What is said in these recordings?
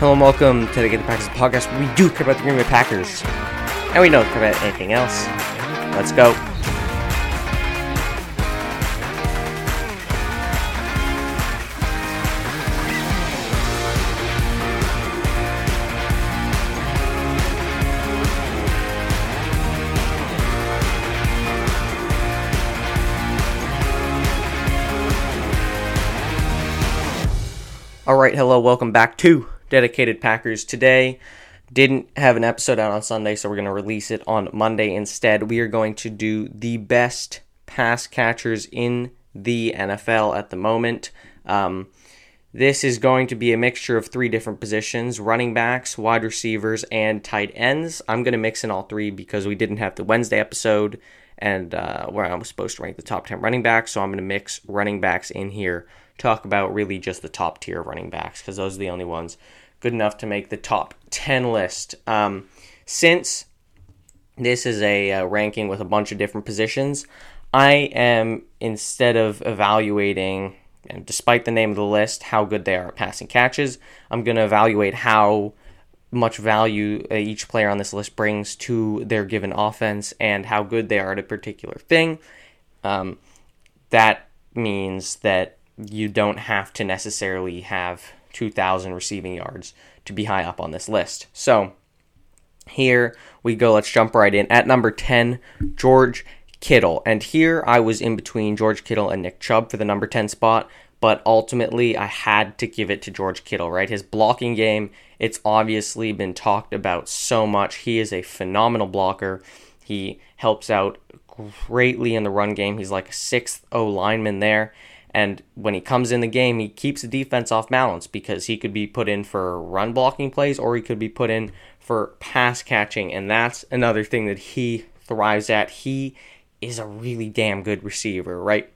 Hello and welcome to the Dedicated Packers podcast. We do care about the Green Bay Packers, and we don't care about anything else. Let's go. All right, hello, welcome back to Dedicated Packers. Today, didn't have an episode out on Sunday, so we're going to release it on Monday instead. We are going to do the best pass catchers in the NFL at the moment. Um, this is going to be a mixture of three different positions running backs, wide receivers, and tight ends. I'm going to mix in all three because we didn't have the Wednesday episode and uh, where I was supposed to rank the top 10 running backs. So I'm going to mix running backs in here, talk about really just the top tier running backs because those are the only ones good enough to make the top 10 list. Um, since this is a uh, ranking with a bunch of different positions, I am, instead of evaluating, and despite the name of the list, how good they are at passing catches, I'm going to evaluate how much value uh, each player on this list brings to their given offense and how good they are at a particular thing. Um, that means that you don't have to necessarily have 2,000 receiving yards to be high up on this list. So here we go. Let's jump right in. At number 10, George Kittle. And here I was in between George Kittle and Nick Chubb for the number 10 spot, but ultimately I had to give it to George Kittle, right? His blocking game, it's obviously been talked about so much. He is a phenomenal blocker. He helps out greatly in the run game. He's like a sixth O lineman there. And when he comes in the game, he keeps the defense off balance because he could be put in for run blocking plays or he could be put in for pass catching. And that's another thing that he thrives at. He is a really damn good receiver, right?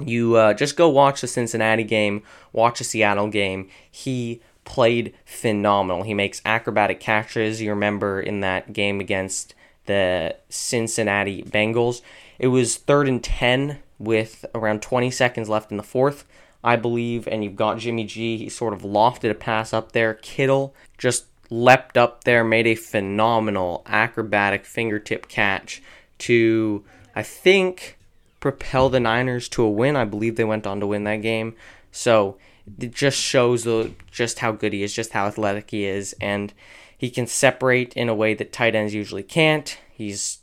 You uh, just go watch the Cincinnati game, watch the Seattle game. He played phenomenal. He makes acrobatic catches. You remember in that game against the Cincinnati Bengals, it was third and 10 with around 20 seconds left in the fourth, I believe, and you've got Jimmy G. He sort of lofted a pass up there. Kittle just leapt up there, made a phenomenal acrobatic fingertip catch to, I think, propel the Niners to a win. I believe they went on to win that game. So it just shows the, just how good he is, just how athletic he is, and he can separate in a way that tight ends usually can't. He's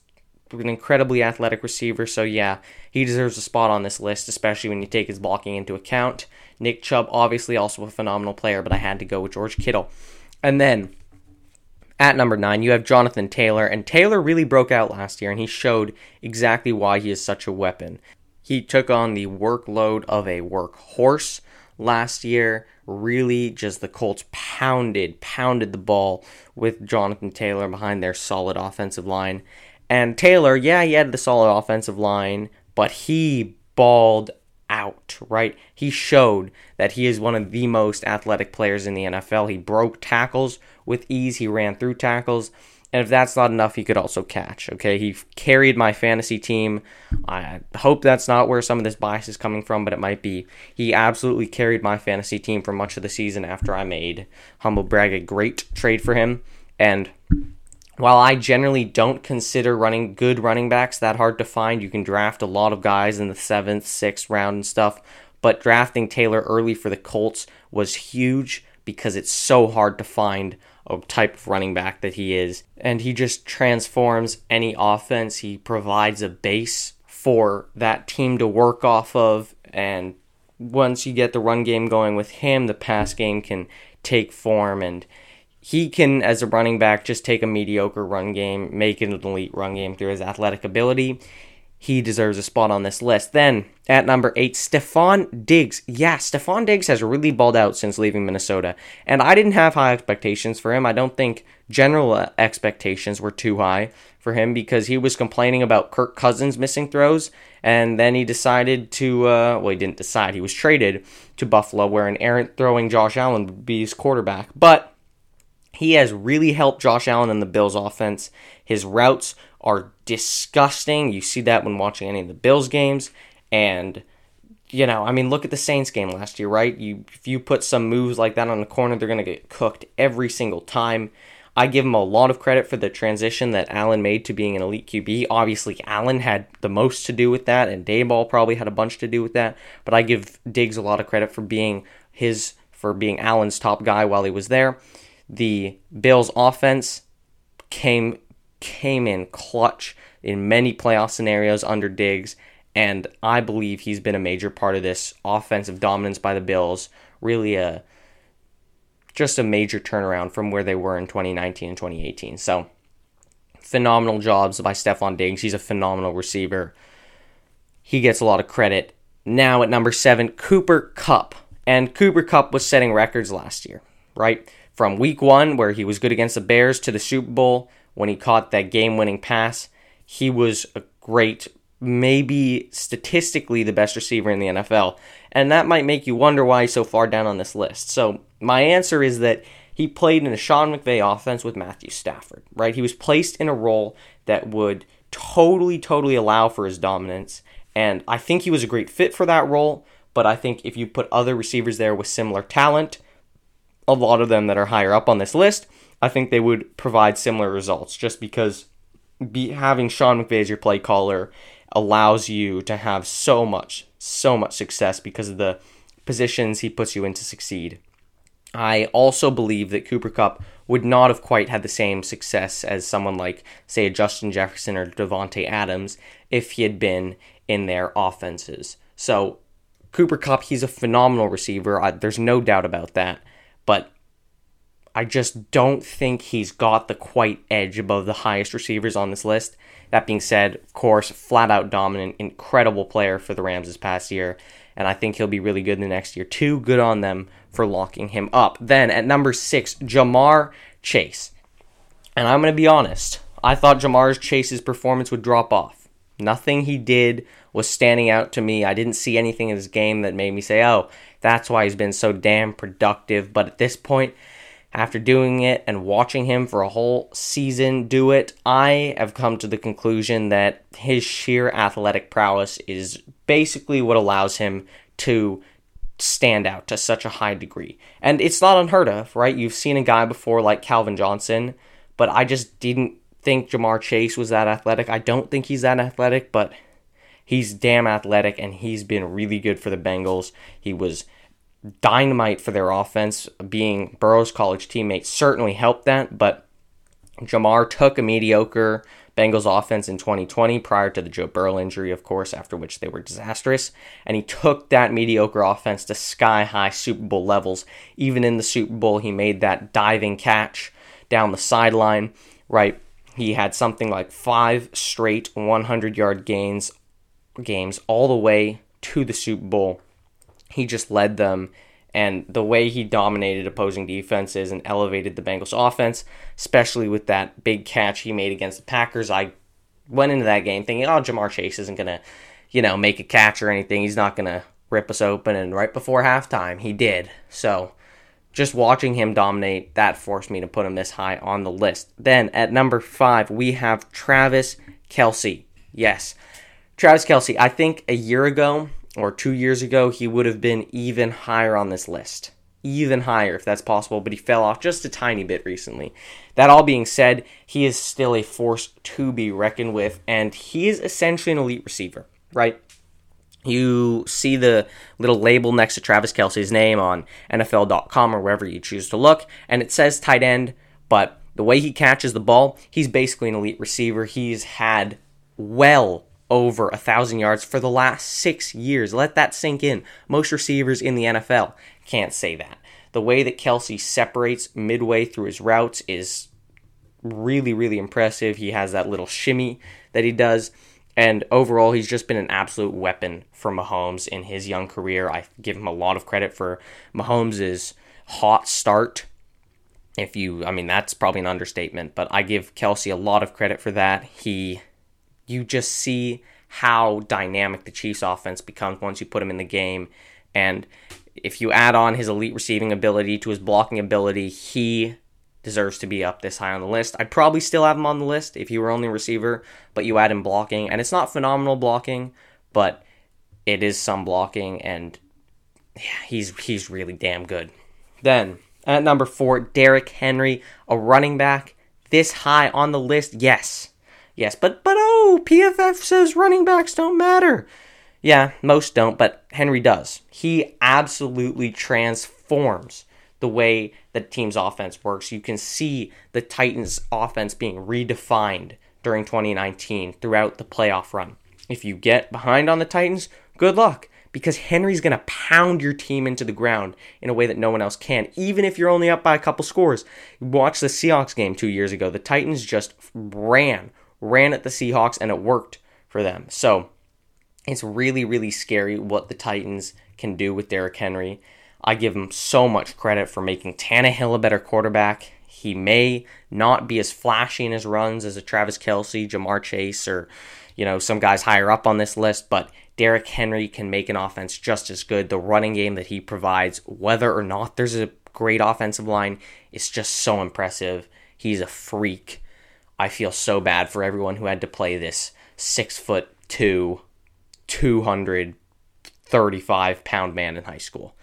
an incredibly athletic receiver. So yeah, he deserves a spot on this list, especially when you take his blocking into account. Nick Chubb, obviously also a phenomenal player, but I had to go with George Kittle. And then at number nine, you have Jonathan Taylor, and Taylor really broke out last year, and he showed exactly why he is such a weapon. He took on the workload of a workhorse last year. Really, just the Colts pounded, pounded the ball with Jonathan Taylor behind their solid offensive line. And Taylor, yeah, he had the solid offensive line, but he balled out, right? He showed that he is one of the most athletic players in the NFL. He broke tackles with ease, he ran through tackles. And if that's not enough, he could also catch. Okay, he carried my fantasy team. I hope that's not where some of this bias is coming from, but it might be. He absolutely carried my fantasy team for much of the season after I made humble brag a great trade for him. And while I generally don't consider running good running backs that hard to find, you can draft a lot of guys in the seventh, sixth round and stuff. But drafting Taylor early for the Colts was huge because it's so hard to find a type of running back that he is. And he just transforms any offense. He provides a base for that team to work off of. And once you get the run game going with him, the pass game can take form and he can, as a running back, just take a mediocre run game, make it an elite run game through his athletic ability. He deserves a spot on this list. Then at number eight, Stefon Diggs. Yeah, Stefon Diggs has really balled out since leaving Minnesota. And I didn't have high expectations for him. I don't think general uh, expectations were too high for him because he was complaining about Kirk Cousins missing throws. And then he decided to, uh, well, he didn't decide. He was traded to Buffalo, where an errant throwing Josh Allen would be his quarterback. But he has really helped Josh Allen in the Bills offense. His routes are disgusting. You see that when watching any of the Bills games. And you know, I mean, look at the Saints game last year, right? You if you put some moves like that on the corner, they're going to get cooked every single time. I give him a lot of credit for the transition that Allen made to being an elite QB. Obviously, Allen had the most to do with that, and Daboll probably had a bunch to do with that. But I give Diggs a lot of credit for being his for being Allen's top guy while he was there. The Bills' offense came came in clutch in many playoff scenarios under Diggs, and I believe he's been a major part of this offensive dominance by the Bills. Really a just a major turnaround from where they were in 2019 and 2018. So phenomenal jobs by Stefon Diggs. He's a phenomenal receiver. He gets a lot of credit. Now at number seven, Cooper Kupp. And Cooper Kupp was setting records last year, right? From week one, where he was good against the Bears, to the Super Bowl when he caught that game winning pass. He was a great maybe statistically the best receiver in the NFL. And that might make you wonder why he's so far down on this list. So, my answer is that he played in a Sean McVay offense with Matthew Stafford, right? He was placed in a role that would totally, totally allow for his dominance. And I think he was a great fit for that role. But I think if you put other receivers there with similar talent, a lot of them that are higher up on this list, I think they would provide similar results just because be having Sean McVay as your play caller allows you to have so much, so much success because of the positions he puts you in to succeed. I also believe that Cooper Kupp would not have quite had the same success as someone like, say, Justin Jefferson or Davante Adams if he had been in their offenses. So, Cooper Kupp, he's a phenomenal receiver. I, there's no doubt about that. But I just don't think he's got the quite edge above the highest receivers on this list. That being said, of course, flat out dominant, incredible player for the Rams this past year, and I think he'll be really good in the next year too. Good on them for locking him up. Then at number six, Ja'Marr Chase. And I'm going to be honest, I thought Ja'Marr Chase's performance would drop off. Nothing he did was standing out to me. I didn't see anything in his game that made me say, oh, that's why he's been so damn productive. But at this point, after doing it and watching him for a whole season do it, I have come to the conclusion that his sheer athletic prowess is basically what allows him to stand out to such a high degree. And it's not unheard of, right? You've seen a guy before like Calvin Johnson, but I just didn't think Ja'Marr Chase was that athletic. I don't think he's that athletic, but he's damn athletic and he's been really good for the Bengals. He was dynamite for their offense. Being Burrow's college teammate certainly helped that, but Ja'Marr took a mediocre Bengals offense in 2020 prior to the Joe Burrow injury, of course, after which they were disastrous. And he took that mediocre offense to sky high Super Bowl levels. Even in the Super Bowl, he made that diving catch down the sideline, right? He had something like five straight 100 yard gains games all the way to the Super Bowl he just led them. And the way he dominated opposing defenses and elevated the Bengals offense, especially with that big catch he made against the Packers, I went into that game thinking, oh, Ja'Marr Chase isn't going to, you know, make a catch or anything. He's not going to rip us open. And right before halftime, he did. So just watching him dominate, that forced me to put him this high on the list. Then at number five, we have Travis Kelce. Yes. Travis Kelce. I think a year ago, or two years ago, he would have been even higher on this list. Even higher, if that's possible, but he fell off just a tiny bit recently. That all being said, he is still a force to be reckoned with, and he is essentially an elite receiver, right? You see the little label next to Travis Kelce's name on NFL.com or wherever you choose to look, and it says tight end, but the way he catches the ball, he's basically an elite receiver. He's had well over a thousand yards for the last six years. Let that sink in. Most receivers in the NFL can't say that. The way that Kelce separates midway through his routes is really, really impressive. He has that little shimmy that he does. And overall, he's just been an absolute weapon for Mahomes in his young career. I give him a lot of credit for Mahomes' hot start. If you, I mean, that's probably an understatement, but I give Kelce a lot of credit for that. He you just see how dynamic the Chiefs offense becomes once you put him in the game. And if you add on his elite receiving ability to his blocking ability, he deserves to be up this high on the list. I'd probably still have him on the list if he were only a receiver, but you add him blocking, and it's not phenomenal blocking, but it is some blocking, and yeah, he's he's really damn good. Then at number four, Derrick Henry, a running back this high on the list. Yes, yes, but but PFF says running backs don't matter. Yeah, most don't, but Henry does. He absolutely transforms the way the team's offense works. You can see the Titans' offense being redefined during 2019 throughout the playoff run. If you get behind on the Titans, good luck because Henry's going to pound your team into the ground in a way that no one else can, even if you're only up by a couple scores. Watch the Seahawks game two years ago. The Titans just ran, ran at the Seahawks, and it worked for them. So it's really, really scary what the Titans can do with Derrick Henry. I give him so much credit for making Tannehill a better quarterback. He may not be as flashy in his runs as a Travis Kelce, Ja'Marr Chase, or you know some guys higher up on this list, but Derrick Henry can make an offense just as good. The running game that he provides, whether or not there's a great offensive line, is just so impressive. He's a freak. I feel so bad for everyone who had to play this six foot two, 235 pound man in high school.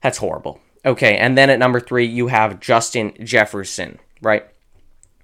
That's horrible. Okay, and then at number three, you have Justin Jefferson, right?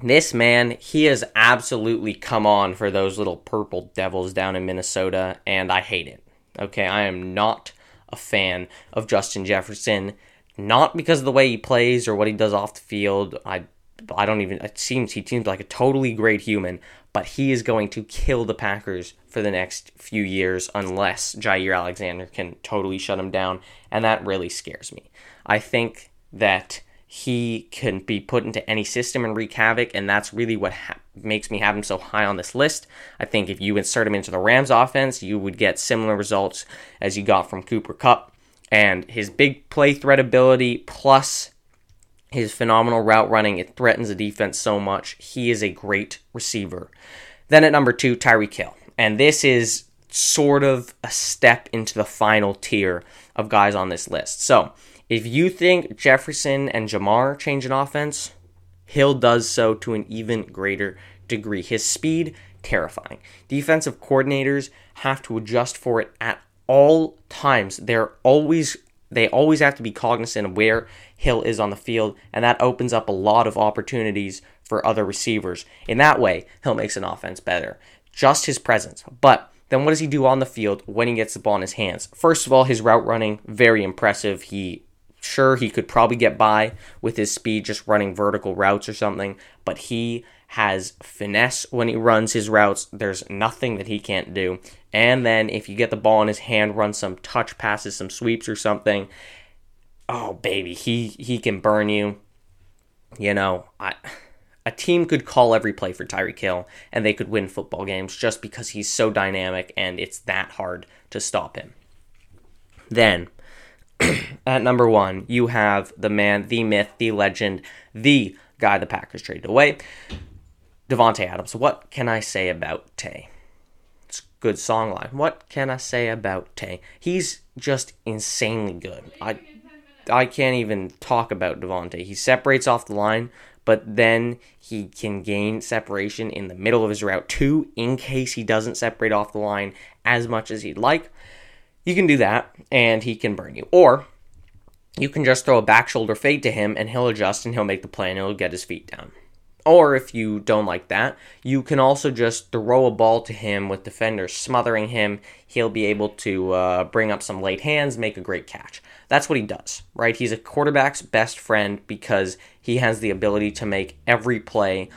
This man, he has absolutely come on for those little purple devils down in Minnesota, and I hate it. Okay, I am not a fan of Justin Jefferson, not because of the way he plays or what he does off the field. I I don't even it seems he seems like a totally great human, but he is going to kill the Packers for the next few years unless Jaire Alexander can totally shut him down, and that really scares me. I think that he can be put into any system and wreak havoc, and that's really what ha- makes me have him so high on this list. I think if you insert him into the Rams offense, you would get similar results as you got from Cooper Kupp, And his big play threat ability plus his phenomenal route running, it threatens the defense so much. He is a great receiver. Then at number two, Tyreek Hill. And this is sort of a step into the final tier of guys on this list. So if you think Jefferson and Ja'Marr change an offense, Hill does so to an even greater degree. His speed, terrifying. Defensive coordinators have to adjust for it at all times. They're always they always have to be cognizant of where Hill is on the field, and that opens up a lot of opportunities for other receivers. In that way, Hill makes an offense better. Just his presence. But then what does he do on the field when he gets the ball in his hands? First of all, his route running, very impressive. He Sure, he could probably get by with his speed just running vertical routes or something, but he has finesse when he runs his routes. There's nothing that he can't do. And then if you get the ball in his hand, run some touch passes, some sweeps or something. Oh baby, he he can burn you. You know, I a team could call every play for Tyreek Hill and they could win football games just because he's so dynamic and it's that hard to stop him. Then at number one, you have the man, the myth, the legend, the guy the Packers traded away, Davante Adams. What can I say about Tay? Good song line. What can I say about Tay? He's just insanely good. I I can't even talk about Davante. He separates off the line, but then he can gain separation in the middle of his route too, in case he doesn't separate off the line as much as he'd like. You can do that, and he can burn you. Or you can just throw a back shoulder fade to him, and he'll adjust and he'll make the play and he'll get his feet down. Or if you don't like that, you can also just throw a ball to him with defenders smothering him. He'll be able to uh, bring up some late hands, make a great catch. That's what he does, right? He's a quarterback's best friend because he has the ability to make every play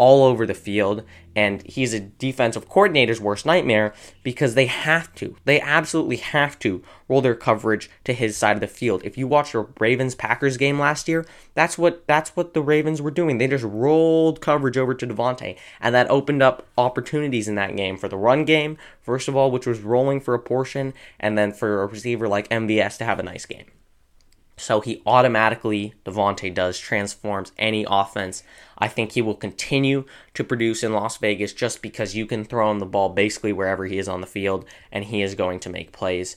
all over the field and he's a defensive coordinator's worst nightmare because they have to they absolutely have to roll their coverage to his side of the field. If you watched the ravens packers game last year that's what that's what the ravens were doing. They just rolled coverage over to Davante and that opened up opportunities in that game for the run game first of all which was rolling for a portion and then for a receiver like MVS to have a nice game so he automatically, Davante does, transforms any offense. I think he will continue to produce in Las Vegas just because you can throw him the ball basically wherever he is on the field and he is going to make plays.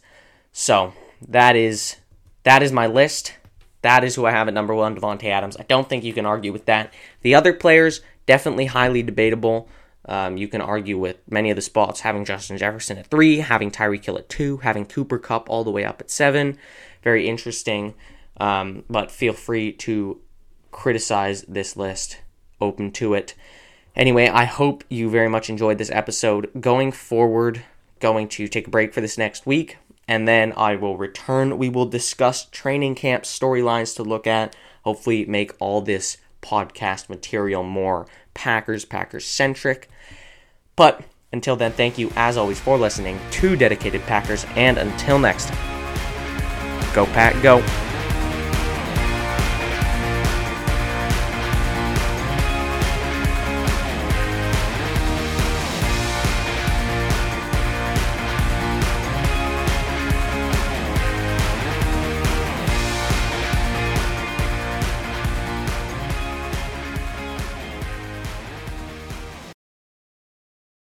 So that is that is my list. That is who I have at number one, Davante Adams. I don't think you can argue with that. The other players, definitely highly debatable. Um, you can argue with many of the spots having Justin Jefferson at three, having Tyreek Hill at two, having Cooper Kupp all the way up at seven. Very interesting. Um, but feel free to criticize this list. Open to it. Anyway, I hope you very much enjoyed this episode. Going forward, going to take a break for this next week, and then I will return. We will discuss training camp storylines to look at. Hopefully, make all this podcast material more Packers, Packers centric. But until then, thank you as always for listening to Dedicated Packers, and until next time, go Pack, go.